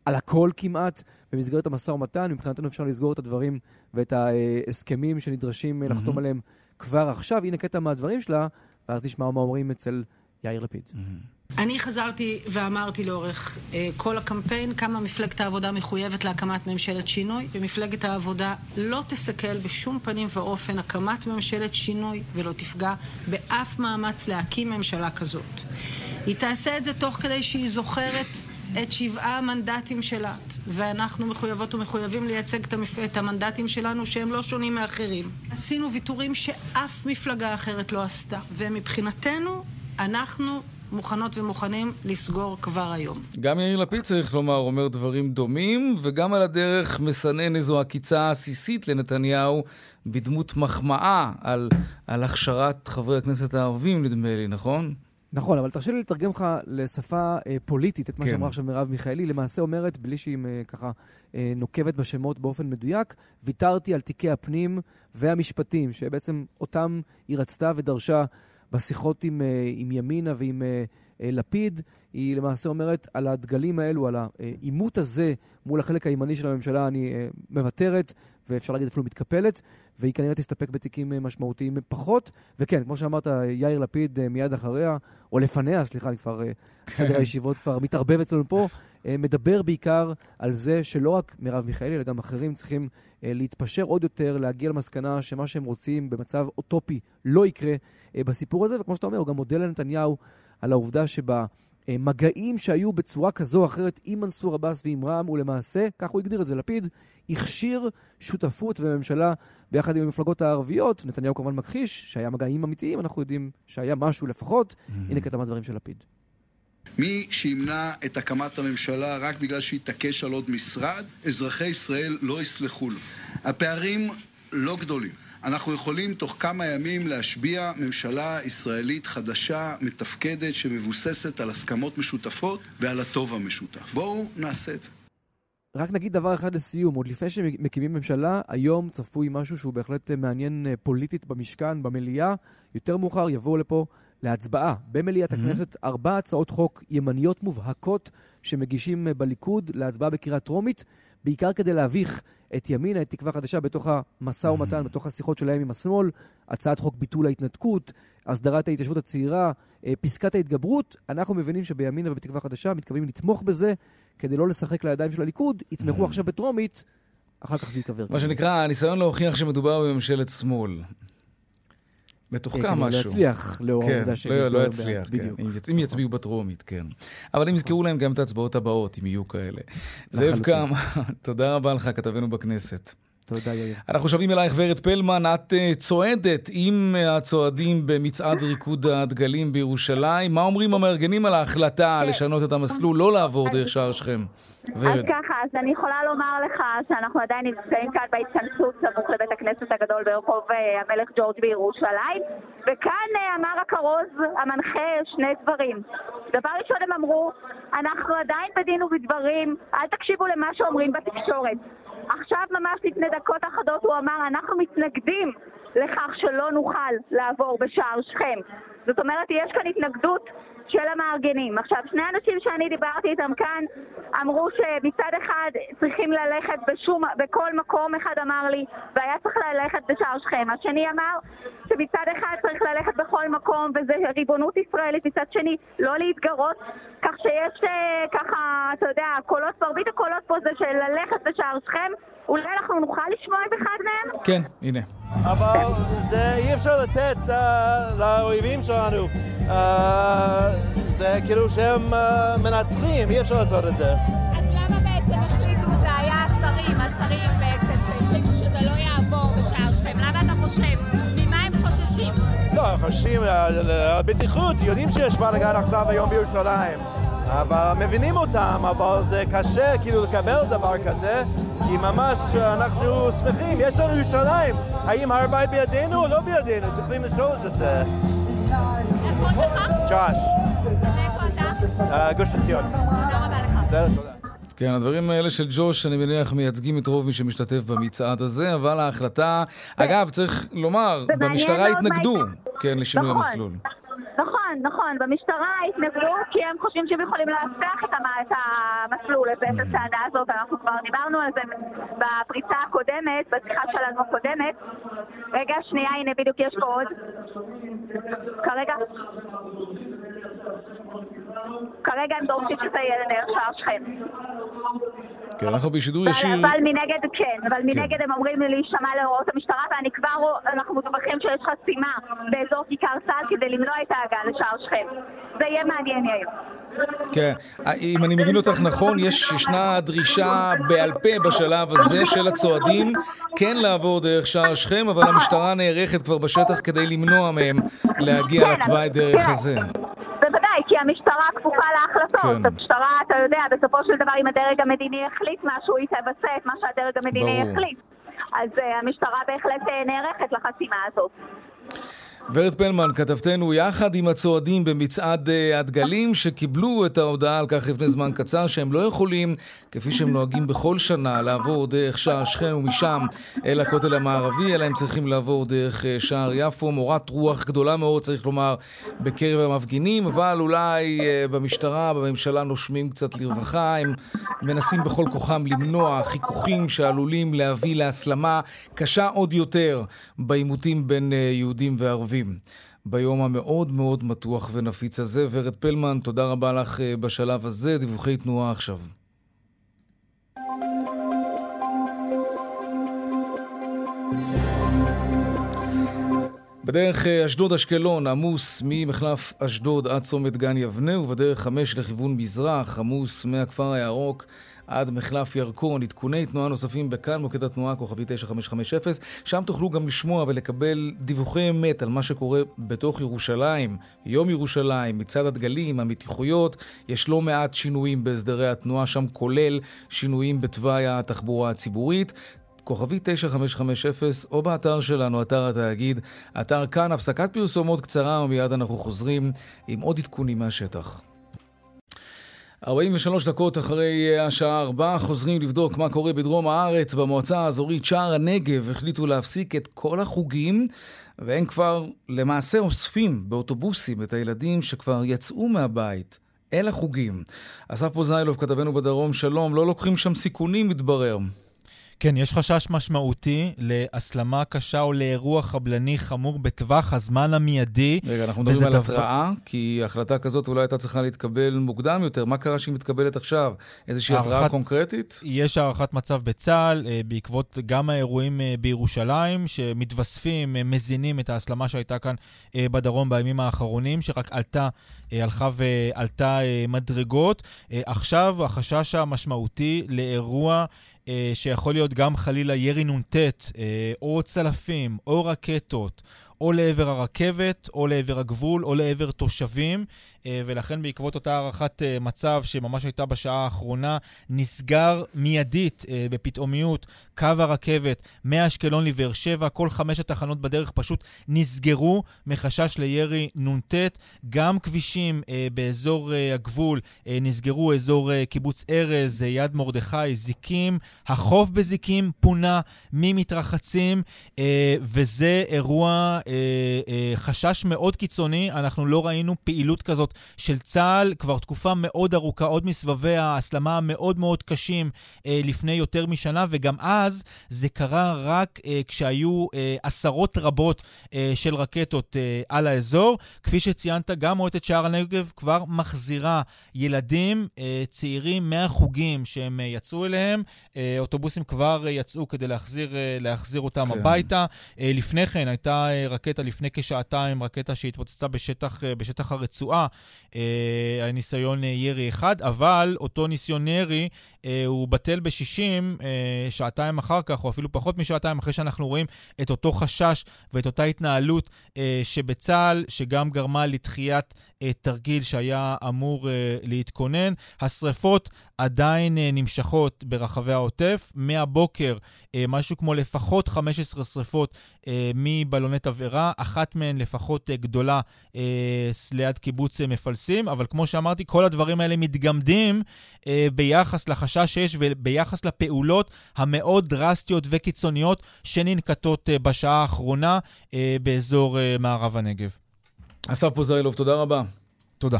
על הכל כמעט במסגרת המשא ומתן. מבחינתנו אפשר לסגור את הדברים ואת ההסכמים שנדרשים mm-hmm. לחתום עליהם כבר עכשיו. הנה קטע מהדברים שלה, ואז נשמע מה אומרים אצל יאיר לפיד. אני חזרתי ואמרתי לאורך אה, כל הקמפיין כמה מפלגת העבודה מחויבת להקמת ממשלת שינוי, ומפלגת העבודה לא תסכל בשום פנים ואופן הקמת ממשלת שינוי ולא תפגע באף מאמץ להקים ממשלה כזאת. היא תעשה את זה תוך כדי שהיא זוכרת את שבעה המנדטים שלה, ואנחנו מחויבות ומחויבים לייצג את המנדטים שלנו שהם לא שונים מאחרים. עשינו ויתורים שאף מפלגה אחרת לא עשתה, ומבחינתנו אנחנו מוכנות ומוכנים לסגור כבר היום. גם יאיר לפיד, צריך לומר, אומר דברים דומים, וגם על הדרך מסנן איזו עקיצה עסיסית לנתניהו בדמות מחמאה על, על הכשרת חברי הכנסת הערבים, נדמה לי, נכון? נכון, אבל תרשה לי לתרגם לך לשפה אה, פוליטית את מה כן. שאמרה עכשיו מרב מיכאלי. למעשה אומרת, בלי שהיא אה, ככה אה, נוקבת בשמות באופן מדויק, ויתרתי על תיקי הפנים והמשפטים, שבעצם אותם היא רצתה ודרשה בשיחות עם, אה, עם ימינה ועם אה, אה, לפיד. היא למעשה אומרת, על הדגלים האלו, על העימות הזה מול החלק הימני של הממשלה, אני מוותרת, ואפשר להגיד אפילו מתקפלת, והיא כנראה תסתפק בתיקים משמעותיים פחות. וכן, כמו שאמרת, יאיר לפיד מיד אחריה, או לפניה, סליחה, אני כבר, סדר הישיבות כבר מתערבב אצלנו פה, מדבר בעיקר על זה שלא רק מרב מיכאלי, אלא גם אחרים צריכים להתפשר עוד יותר, להגיע למסקנה שמה שהם רוצים במצב אוטופי לא יקרה. אה, בסיפור הזה, וכמו שאתה אומר, הוא גם מודה לנתניהו על העובדה שבמגעים שהיו בצורה כזו או אחרת עם מנסור עבאס ועם רע"מ, הוא למעשה, כך הוא הגדיר את זה, לפיד, הכשיר שותפות וממשלה ביחד עם המפלגות הערביות. נתניהו כמובן מכחיש שהיה מגעים אמיתיים, אנחנו יודעים שהיה משהו לפחות. הנה כתבת דברים של לפיד. מי שימנע את הקמת הממשלה רק בגלל שיתעקש על עוד משרד, אזרחי ישראל לא יסלחו לו. הפערים לא גדולים. אנחנו יכולים תוך כמה ימים להשביע ממשלה ישראלית חדשה, מתפקדת, שמבוססת על הסכמות משותפות ועל הטוב המשותף. בואו נעשה את זה. רק נגיד דבר אחד לסיום, עוד לפני שמקימים ממשלה, היום צפוי משהו שהוא בהחלט מעניין אה, פוליטית במשכן, במליאה. יותר מאוחר יבואו לפה להצבעה במליאת mm-hmm. הכנסת ארבע הצעות חוק ימניות מובהקות שמגישים אה, בליכוד להצבעה בקריאה טרומית, בעיקר כדי להביך את ימינה, את תקווה חדשה, בתוך המשא ומתן, בתוך השיחות שלהם עם השמאל, הצעת חוק ביטול ההתנתקות, הסדרת ההתיישבות הצעירה, אה, פסקת ההתגברות. אנחנו מבינים שבימינה ובתקווה חדשה מתכוונים לתמוך בזה, כדי לא לשחק לידיים של הליכוד, יתמכו עכשיו בטרומית, אחר כך זה ייקבר. מה שנקרא, הניסיון להוכיח שמדובר בממשלת שמאל. מתוחכם כן, משהו. לא יצליח לאור כן, העובדה שהם... לא, לא יצליח, כן. אם יצביעו בטרומית, כן. אבל אם יזכרו להם גם את ההצבעות הבאות, אם יהיו כאלה. זאב קם, תודה רבה לך, כתבנו בכנסת. תודה, יאיר. אנחנו שבים אלייך, ורד פלמן, את uh, צועדת עם uh, הצועדים במצעד ריקוד הדגלים בירושלים. מה אומרים המארגנים על ההחלטה כן. לשנות את המסלול, לא לעבור דרך שער שכם? ורד. אז ככה, אז אני יכולה לומר לך שאנחנו עדיין נמצאים כאן בהתכנסות סמוך לבית הכנסת הגדול ברחוב אה, המלך ג'ורג' בירושלים, וכאן אה, אמר הכרוז המנחה שני דברים. דבר ראשון הם אמרו, אנחנו עדיין בדין ובדברים, אל תקשיבו למה שאומרים בתקשורת. עכשיו ממש לפני דקות אחדות הוא אמר, אנחנו מתנגדים לכך שלא נוכל לעבור בשער שכם. זאת אומרת, יש כאן התנגדות של המארגנים. עכשיו, שני אנשים שאני דיברתי איתם כאן אמרו שמצד אחד צריכים ללכת בשום, בכל מקום, אחד אמר לי, והיה צריך ללכת בשער שכם. השני אמר שמצד אחד צריך ללכת בכל מקום, וזה ריבונות ישראלית, מצד שני לא להתגרות, כך שיש אה, ככה, אתה יודע, קולות, מרבית הקולות פה זה של ללכת בשער שכם. אולי אנחנו נוכל לשמוע את אחד מהם? כן, הנה. אבל זה אי אפשר לתת uh, לאויבים שלנו. Uh, זה כאילו שהם uh, מנצחים, אי אפשר לעשות את זה. אז למה בעצם החליטו, זה היה השרים, השרים בעצם, שהחליטו שזה לא יעבור בשער שכם? למה אתה חושב? ממה הם חוששים? לא, חוששים על בטיחות, יודעים שיש בלאגן עכשיו היום בירושלים. אבל מבינים אותם, אבל זה קשה כאילו לקבל דבר כזה, כי ממש אנחנו שמחים, יש לנו ירושלים. האם הר הבית בידינו או לא בידינו? צריכים לשאול את זה. ג'וש. גוש עציון. תודה רבה לך. כן, הדברים האלה של ג'וש, אני מניח, מייצגים את רוב מי שמשתתף במצעד הזה, אבל ההחלטה, אגב, צריך לומר, במשטרה התנגדו, כן, לשינוי נכון. המסלול. נכון. במשטרה התנגדו כי הם חושבים שהם יכולים לאבטח את המסלול ואת הצעדה הזאת, אנחנו כבר דיברנו על זה בפריצה הקודמת, בשיחה שלנו הקודמת. רגע, שנייה, הנה בדיוק יש פה עוד. כרגע... כרגע הם דורשים שזה יהיה לנער שער שכם. כן, אנחנו בשידור ישיר... אבל מנגד, כן, אבל מנגד הם אומרים לי להישמע להוראות המשטרה, ואני כבר, אנחנו מדווחים שיש חסימה באזור כיכר צה"ל כדי למנוע את ההגעה לשער שכם. זה יהיה מעניין, יאיר. כן, אם אני מבין אותך נכון, יש, ישנה דרישה בעל פה בשלב הזה של הצועדים כן לעבור דרך שער שכם, אבל המשטרה נערכת כבר בשטח כדי למנוע מהם להגיע כן, לתוואי דרך הזה. המשטרה להחלטות. כן. המשטרה, אתה יודע, בסופו של דבר, אם הדרג המדיני החליט משהו, היא תבצע את מה שהדרג המדיני. החליט. אז uh, המשטרה בהחלט uh, נערכת לחסימה הזאת. ורד פלמן, כתבתנו יחד עם הצועדים במצעד אה, הדגלים שקיבלו את ההודעה על כך לפני זמן קצר שהם לא יכולים, כפי שהם נוהגים בכל שנה, לעבור דרך שער שכם ומשם אל הכותל המערבי, אלא הם צריכים לעבור דרך אה, שער יפו. מורת רוח גדולה מאוד, צריך לומר, בקרב המפגינים, אבל אולי אה, במשטרה, בממשלה נושמים קצת לרווחה. הם מנסים בכל כוחם למנוע חיכוכים שעלולים להביא להסלמה קשה עוד יותר בעימותים בין יהודים וערבים. ביום המאוד מאוד מתוח ונפיץ הזה. ורד פלמן, תודה רבה לך אה, בשלב הזה. דיווחי תנועה עכשיו. בדרך אה, אשדוד-אשקלון עמוס ממחלף אשדוד עד צומת גן יבנה, ובדרך חמש לכיוון מזרח עמוס מהכפר הירוק עד מחלף ירקון. עדכוני תנועה נוספים בכאן, מוקד התנועה כוכבי 9550. שם תוכלו גם לשמוע ולקבל דיווחי אמת על מה שקורה בתוך ירושלים, יום ירושלים, מצעד הדגלים, המתיחויות. יש לא מעט שינויים בהסדרי התנועה שם, כולל שינויים בתוואי התחבורה הציבורית. כוכבי 9550 או באתר שלנו, אתר התאגיד, אתר כאן, הפסקת פרסומות קצרה ומיד אנחנו חוזרים עם עוד עדכונים מהשטח. 43 דקות אחרי השעה 4 חוזרים לבדוק מה קורה בדרום הארץ. במועצה האזורית שער הנגב החליטו להפסיק את כל החוגים והם כבר למעשה אוספים באוטובוסים את הילדים שכבר יצאו מהבית אל החוגים. אסף פוזיילוב, כתבנו בדרום, שלום, לא לוקחים שם סיכונים, מתברר. כן, יש חשש משמעותי להסלמה קשה או לאירוע חבלני חמור בטווח הזמן המיידי. רגע, אנחנו מדברים על התראה, כי החלטה כזאת אולי הייתה צריכה להתקבל מוקדם יותר. מה קרה שהיא מתקבלת עכשיו? איזושהי התראה קונקרטית? יש הערכת מצב בצה"ל, אה, בעקבות גם האירועים אה, בירושלים, שמתווספים, אה, מזינים את ההסלמה שהייתה כאן בדרום בימים האחרונים, שרק עלתה, הלכה ועלתה מדרגות. עכשיו החשש המשמעותי לאירוע... אה, שיכול להיות גם חלילה ירי נ"ט, אה, או צלפים, או רקטות, או לעבר הרכבת, או לעבר הגבול, או לעבר תושבים, אה, ולכן בעקבות אותה הערכת אה, מצב שממש הייתה בשעה האחרונה, נסגר מיידית, אה, בפתאומיות, קו הרכבת מאשקלון לבאר שבע. כל חמש התחנות בדרך פשוט נסגרו מחשש לירי נ"ט. גם כבישים באזור הגבול נסגרו, אזור קיבוץ ארז, יד מרדכי, זיקים. החוף בזיקים פונה ממתרחצים, וזה אירוע, חשש מאוד קיצוני. אנחנו לא ראינו פעילות כזאת של צה"ל כבר תקופה מאוד ארוכה, עוד מסבבי ההסלמה המאוד מאוד קשים אה, לפני יותר משנה, וגם אז זה קרה רק אה, כשהיו אה, עשרות רבות אה, של רקטות אה, על האזור. כפי שציינת, גם מועצת שער הנגב כבר מחזירה ילדים אה, צעירים מהחוגים שהם אה, יצאו אליהם. אה, אוטובוסים כבר אה, יצאו כדי להחזיר, אה, להחזיר אותם כן. הביתה. אה, לפני כן הייתה אה, רקטה לפני כשעתיים, רקטה שהתפוצצה בשטח, אה, בשטח הרצועה. אה, הניסיון אה, ירי אחד, אבל אותו ניסיון ירי הוא בטל ב-60 אה, שעתיים אחר כך, או אפילו פחות משעתיים אחרי שאנחנו רואים את אותו חשש ואת אותה התנהלות שבצה"ל, שגם גרמה לתחיית תרגיל שהיה אמור להתכונן. השריפות עדיין נמשכות ברחבי העוטף. מהבוקר, משהו כמו לפחות 15 שריפות אה, מבלוני תבערה, אחת מהן לפחות אה, גדולה אה, ליד קיבוץ אה, מפלסים, אבל כמו שאמרתי, כל הדברים האלה מתגמדים אה, ביחס לחשש שיש וביחס לפעולות המאוד דרסטיות וקיצוניות שננקטות אה, בשעה האחרונה אה, באזור אה, מערב הנגב. אסף פוזיילוב, תודה רבה. תודה.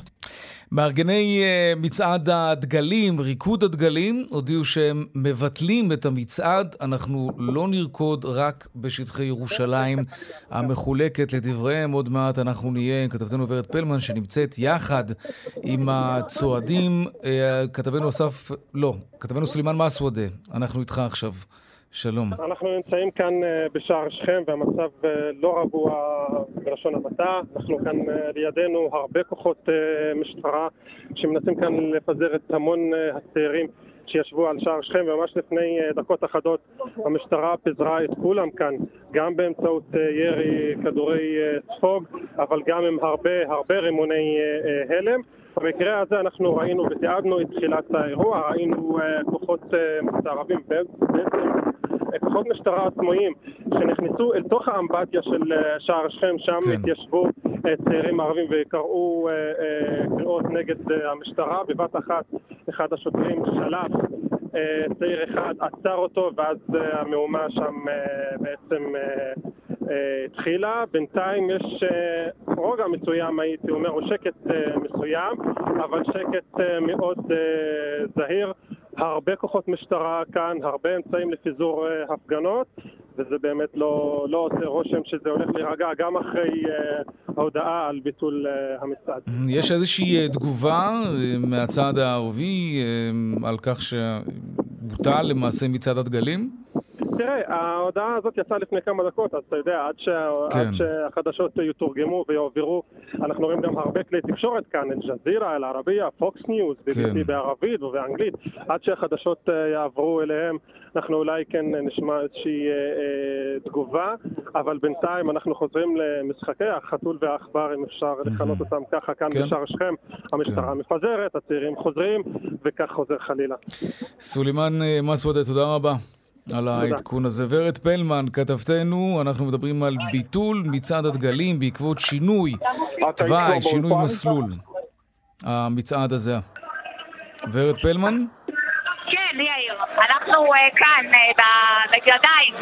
מארגני אה, מצעד הדגלים, ריקוד הדגלים, הודיעו שהם מבטלים את המצעד. אנחנו לא נרקוד רק בשטחי ירושלים המחולקת. לדבריהם, עוד מעט אנחנו נהיה עם כתבתנו ורד פלמן, שנמצאת יחד עם הצועדים. אה, כתבנו אסף, לא, כתבנו סלימאן מסוודה, אנחנו איתך עכשיו. שלום. אנחנו נמצאים כאן אה, בשער שכם והמצב אה, לא רגוע בלשון המעטה. אנחנו כאן אה, לידינו הרבה כוחות משטרה שמנסים כאן לפזר את המון הצעירים שישבו על שער שכם וממש לפני דקות אחדות המשטרה פיזרה את כולם כאן גם באמצעות ירי כדורי ספוג אבל גם עם הרבה הרבה רימוני הלם במקרה הזה אנחנו ראינו ותיעדנו את תחילת האירוע, ראינו כוחות מסתערבים בעצם כוחות משטרה עצמאיים שנכנסו אל תוך האמבטיה של אה, שער שכם, שם כן. התיישבו אה, צעירים ערבים וקראו אה, קריאות נגד המשטרה. בבת אחת אחד השוטרים שלף צעיר אחד, עצר אותו, ואז המהומה שם בעצם התחילה. בינתיים יש רוגע מסוים, הייתי אומר, או שקט מסוים, אבל שקט מאוד זהיר. הרבה כוחות משטרה כאן, הרבה אמצעים לפיזור אה, הפגנות, וזה באמת לא, לא עושה רושם שזה הולך להירגע גם אחרי אה, ההודעה על ביטול אה, המצעד. יש איזושהי תגובה מהצד הערבי על כך שבוטל למעשה מצעד הדגלים? תראה, ההודעה הזאת יצאה לפני כמה דקות, אז אתה יודע, עד, שה... כן. עד שהחדשות יתורגמו ויועברו, אנחנו רואים גם הרבה כלי תקשורת כאן, אל-ג'זירה, אל-ערבייה, פוקס ניוז, כן. בערבית ובאנגלית, עד שהחדשות אה, יעברו אליהם, אנחנו אולי כן נשמע איזושהי אה, אה, תגובה, אבל בינתיים אנחנו חוזרים למשחקי החתול והעכבר, אם אפשר לכנות אותם ככה, כאן כן. בשער שכם, המשטרה כן. מפזרת, הצעירים חוזרים, וכך חוזר חלילה. סולימאן אה, מסוודה, תודה רבה. על העדכון הזה. ורד פלמן, כתבתנו, אנחנו מדברים על ביטול מצעד הדגלים בעקבות שינוי תוואי, שינוי מסלול. המצעד הזה. ורד פלמן? כן, יאיר. אנחנו אה, כאן אה, בגדיים,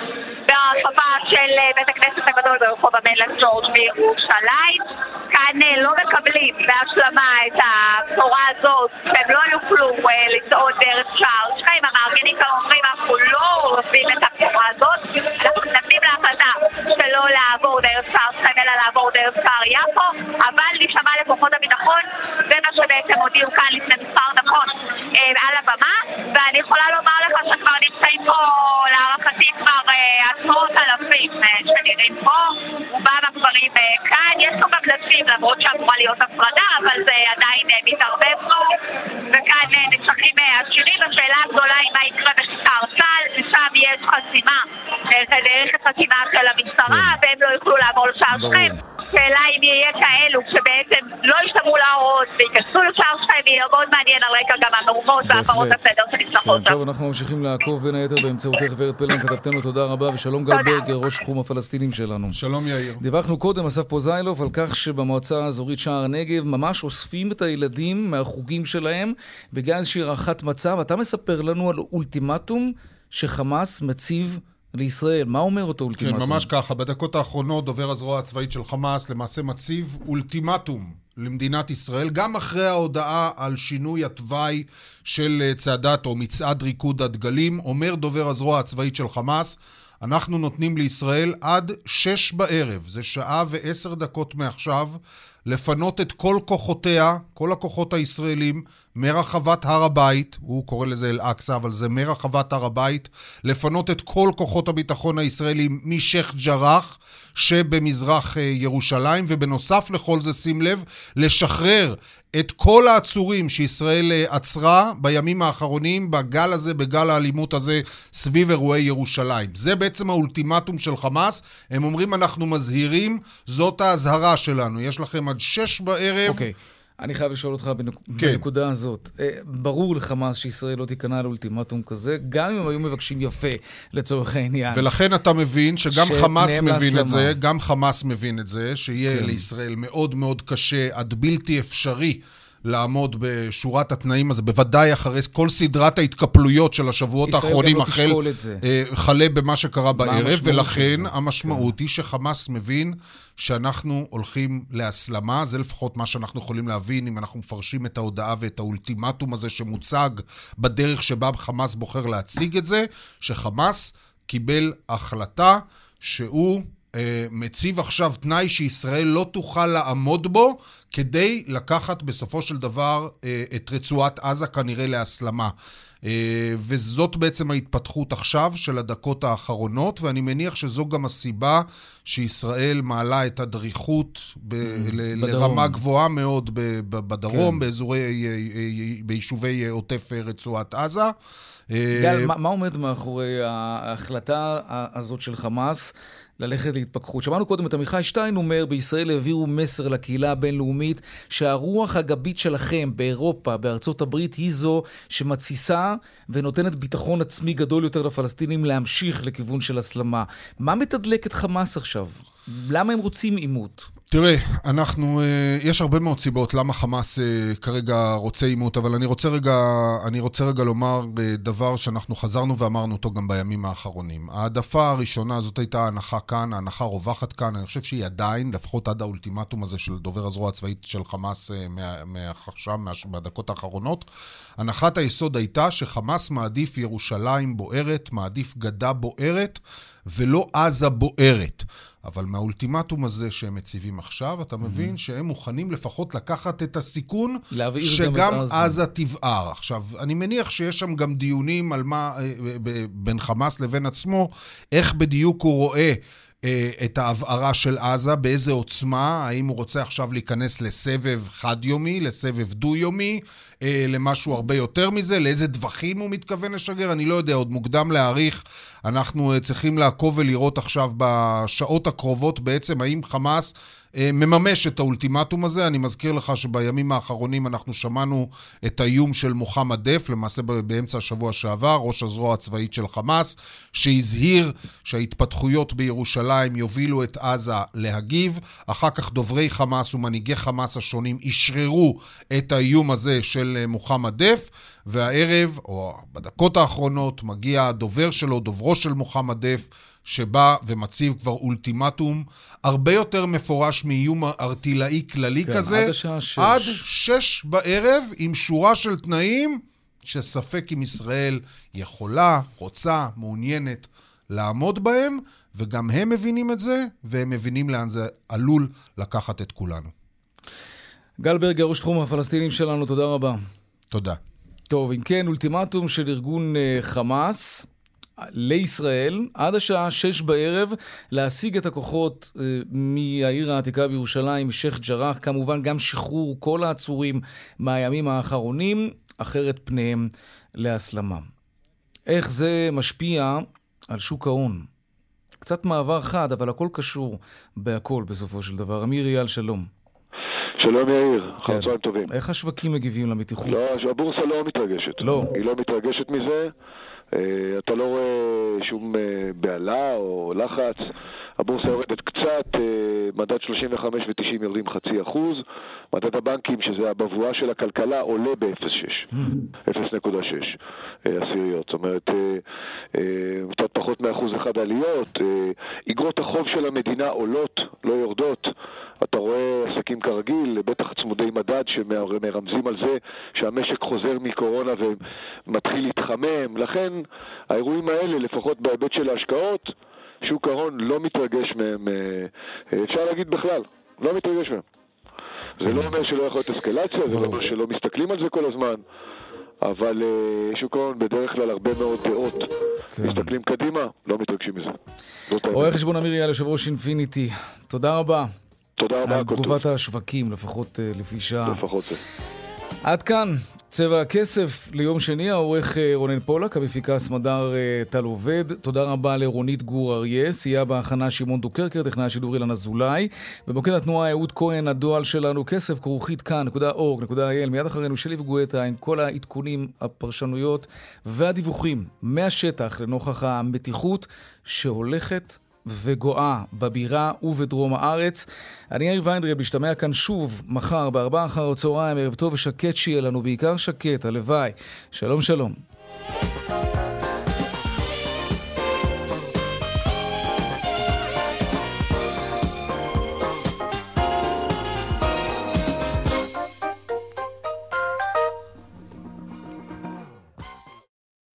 ברחבה של אה, בית הכנסת הגדול ברחוב המלך ג'ורג' בירושלים. כאן לא מקבלים בהשלמה את הבשורה הזאת, שהם לא יוכלו לצעוד דרך שער שכם. המארגנים כאן אומרים, אנחנו לא עושים את הבשורה הזאת, אנחנו מתנגדים להחלטה שלא לעבור דרך שער שכם, אלא לעבור דרך שער יפו, אבל נשמע לכוחות הביטחון, זה מה שבעצם הודיעו כאן לפני מספר דקות על הבמה, ואני יכולה לומר לך שכבר נמצאים פה להערכתי כבר עשרות אלפים שנראים פה, רובם הגברים כאן, יש פה גם נשים למרות שאמורה להיות הפרדה, אבל זה עדיין מתערבב פה, וכאן נשחקים השירים, השאלה הגדולה היא מה יקרה בכיכר צה"ל, ושם יש חסימה, זה דרך החסימה של המשטרה, והם לא יוכלו לעבור לשער שכם. שאלה אם יהיה כאלו שבעצם לא ישתמעו להוראות וייכנסו לשער שכם, יהיה מאוד מעניין על רקע גם המהומות והפרות הסדר שנצטרכות כן, טוב, אנחנו ממשיכים לעקוב בין היתר באמצעותך ורד פלמן, כתבתנו תודה רבה, ושלום גל ברגר, ראש תחום הפלסטינים שלנו. שלום יאיר. דיווחנו קודם, אסף פוזיילוב, על כך שבמועצה האזורית שער הנגב ממש אוספים את הילדים מהחוגים שלהם בגלל איזושהי הערכת מצב. אתה מספר לנו על אולטימטום שחמאס מציב לישראל. מה אומר אותו אולטימטום? כן, ממש ככה. בדקות האחרונות דובר הזרוע הצבאית של חמאס למעשה מציב אולטימטום למדינת ישראל, גם אחרי ההודעה על שינוי התוואי של אה, צעדת או מצעד ריקוד הדגלים, אומר דובר הזרוע הצבאית של חמאס, אנחנו נותנים לישראל עד שש בערב, זה שעה ועשר דקות מעכשיו, לפנות את כל כוחותיה, כל הכוחות הישראלים, מרחבת הר הבית, הוא קורא לזה אל-אקצא, אבל זה מרחבת הר הבית, לפנות את כל כוחות הביטחון הישראלים משייח' ג'ראח שבמזרח אה, ירושלים, ובנוסף לכל זה, שים לב, לשחרר את כל העצורים שישראל אה, עצרה בימים האחרונים בגל הזה, בגל האלימות הזה, סביב אירועי ירושלים. זה בעצם האולטימטום של חמאס. הם אומרים, אנחנו מזהירים, זאת האזהרה שלנו. יש לכם עד שש בערב. אוקיי. Okay. אני חייב לשאול אותך בנק... כן. בנקודה הזאת. אה, ברור לחמאס שישראל לא תיכנע לאולטימטום כזה, גם אם היו מבקשים יפה לצורך העניין. ולכן אתה מבין שגם חמאס מבין להסלמה. את זה, גם חמאס מבין את זה, שיהיה כן. לישראל מאוד מאוד קשה, עד בלתי אפשרי. לעמוד בשורת התנאים הזה, בוודאי אחרי כל סדרת ההתקפלויות של השבועות האחרונים, לא החל אה, חלה במה שקרה בערב, ולכן המשמעות כן. היא שחמאס מבין שאנחנו הולכים להסלמה, זה לפחות מה שאנחנו יכולים להבין אם אנחנו מפרשים את ההודעה ואת האולטימטום הזה שמוצג בדרך שבה חמאס בוחר להציג את זה, שחמאס קיבל החלטה שהוא מציב עכשיו תנאי שישראל לא תוכל לעמוד בו כדי לקחת בסופו של דבר אה, את רצועת עזה כנראה להסלמה. אה, וזאת בעצם ההתפתחות עכשיו של הדקות האחרונות, ואני מניח שזו גם הסיבה שישראל מעלה את הדריכות ב- ל- בדרום. לרמה גבוהה מאוד ב- ב- בדרום, כן. באזורי, אה, אה, ביישובי אה, עוטף אה, רצועת עזה. אה, גל, מה, מה עומד מאחורי ההחלטה הזאת של חמאס ללכת להתפכחות? שמענו קודם את עמיחי שטיין אומר, בישראל העבירו מסר לקהילה הבינלאומית שהרוח הגבית שלכם באירופה, בארצות הברית, היא זו שמתסיסה ונותנת ביטחון עצמי גדול יותר לפלסטינים להמשיך לכיוון של הסלמה. מה מתדלק את חמאס עכשיו? למה הם רוצים עימות? תראה, אנחנו, אה, יש הרבה מאוד סיבות למה חמאס אה, כרגע רוצה עימות, אבל אני רוצה רגע, אני רוצה רגע לומר אה, דבר שאנחנו חזרנו ואמרנו אותו גם בימים האחרונים. העדפה הראשונה, זאת הייתה ההנחה כאן, ההנחה רווחת כאן, אני חושב שהיא עדיין, לפחות עד האולטימטום הזה של דובר הזרוע הצבאית של חמאס מעכשיו, מה- מהדקות האחרונות, הנחת היסוד הייתה שחמאס מעדיף ירושלים בוערת, מעדיף גדה בוערת, ולא עזה בוערת. אבל מהאולטימטום הזה שהם מציבים עכשיו, אתה מבין שהם מוכנים לפחות לקחת את הסיכון שגם את עזה. תבער. עכשיו, אני מניח שיש שם גם דיונים על מה, אה, ב- בין חמאס לבין עצמו, איך בדיוק הוא רואה אה, את ההבערה של עזה, באיזה עוצמה, האם הוא רוצה עכשיו להיכנס לסבב חד-יומי, לסבב דו-יומי, אה, למשהו הרבה יותר מזה, לאיזה טווחים הוא מתכוון לשגר, אני לא יודע, עוד מוקדם להעריך. אנחנו אה, צריכים לעקוב ולראות עכשיו בשעות הקרובות בעצם האם חמאס מממש את האולטימטום הזה. אני מזכיר לך שבימים האחרונים אנחנו שמענו את האיום של מוחמד דף, למעשה באמצע השבוע שעבר, ראש הזרוע הצבאית של חמאס, שהזהיר שההתפתחויות בירושלים יובילו את עזה להגיב. אחר כך דוברי חמאס ומנהיגי חמאס השונים אשררו את האיום הזה של אה, מוחמד דף, והערב, או בדקות האחרונות, מגיע הדובר שלו, דוברו של מוחמד דף, שבא ומציב כבר אולטימטום הרבה יותר מפורש מאיום ארטילאי כללי כן, כזה. עד השעה שש. עד שש בערב, עם שורה של תנאים שספק אם ישראל יכולה, רוצה, מעוניינת לעמוד בהם, וגם הם מבינים את זה, והם מבינים לאן זה עלול לקחת את כולנו. גל ברגר, ראש תחום הפלסטינים שלנו, תודה רבה. תודה. טוב, אם כן, אולטימטום של ארגון אה, חמאס לישראל עד השעה שש בערב להשיג את הכוחות אה, מהעיר העתיקה בירושלים, משייח' ג'ראח, כמובן גם שחרור כל העצורים מהימים האחרונים, אחרת פניהם להסלמה. איך זה משפיע על שוק ההון? קצת מעבר חד, אבל הכל קשור בהכל בסופו של דבר. אמיר אייל, שלום. שלום יאיר, כן. אחר צהריים טובים. איך השווקים מגיבים למתיחות? לא, הבורסה לא מתרגשת. לא. היא לא מתרגשת מזה. אה, אתה לא רואה שום אה, בהלה או לחץ. הבורסה יורדת קצת, אה, מדד 35 ו-90 יורדים חצי אחוז. מדד הבנקים, שזה הבבואה של הכלכלה, עולה ב-0.6. 0.6 אה, עשיריות. זאת אומרת, קצת פחות מאחוז אחד עליות. איגרות החוב של המדינה עולות, לא יורדות. עסקים כרגיל, בטח צמודי מדד שמרמזים על זה שהמשק חוזר מקורונה ומתחיל להתחמם. לכן האירועים האלה, לפחות בהיבט של ההשקעות, שוק ההון לא מתרגש מהם, אה, אה, אפשר להגיד בכלל, לא מתרגש מהם. זה לא אומר שלא יכול להיות אסקלציה, זה לא אומר שלא מסתכלים על זה כל הזמן, אבל אה, שוק ההון בדרך כלל הרבה מאוד דעות. מסתכלים קדימה, לא מתרגשים מזה. רואה חשבון אמיר אייל, יושב ראש אינפיניטי, תודה רבה. תודה רבה, וכל טוב. תגובת השווקים, לפחות אה, לפי שעה. לפחות זה. עד כאן, צבע הכסף ליום שני, העורך אה, רונן פולק, המפיקה סמדר אה, טל עובד. תודה רבה לרונית גור אריה, סייע בהכנה שמעון דוקרקר, טכנאי השידור אילן אזולאי. במוקד התנועה אהוד כהן, הדוא"ל שלנו, כסף כרוכית kan.org.il. מיד אחרינו שלי וגואטה עם כל העדכונים, הפרשנויות והדיווחים מהשטח לנוכח המתיחות שהולכת וגואה בבירה ובדרום הארץ. אני יאיר ויינדרב, משתמע כאן שוב מחר בארבעה אחר הצהריים, ערב טוב ושקט שיהיה לנו, בעיקר שקט, הלוואי. שלום שלום.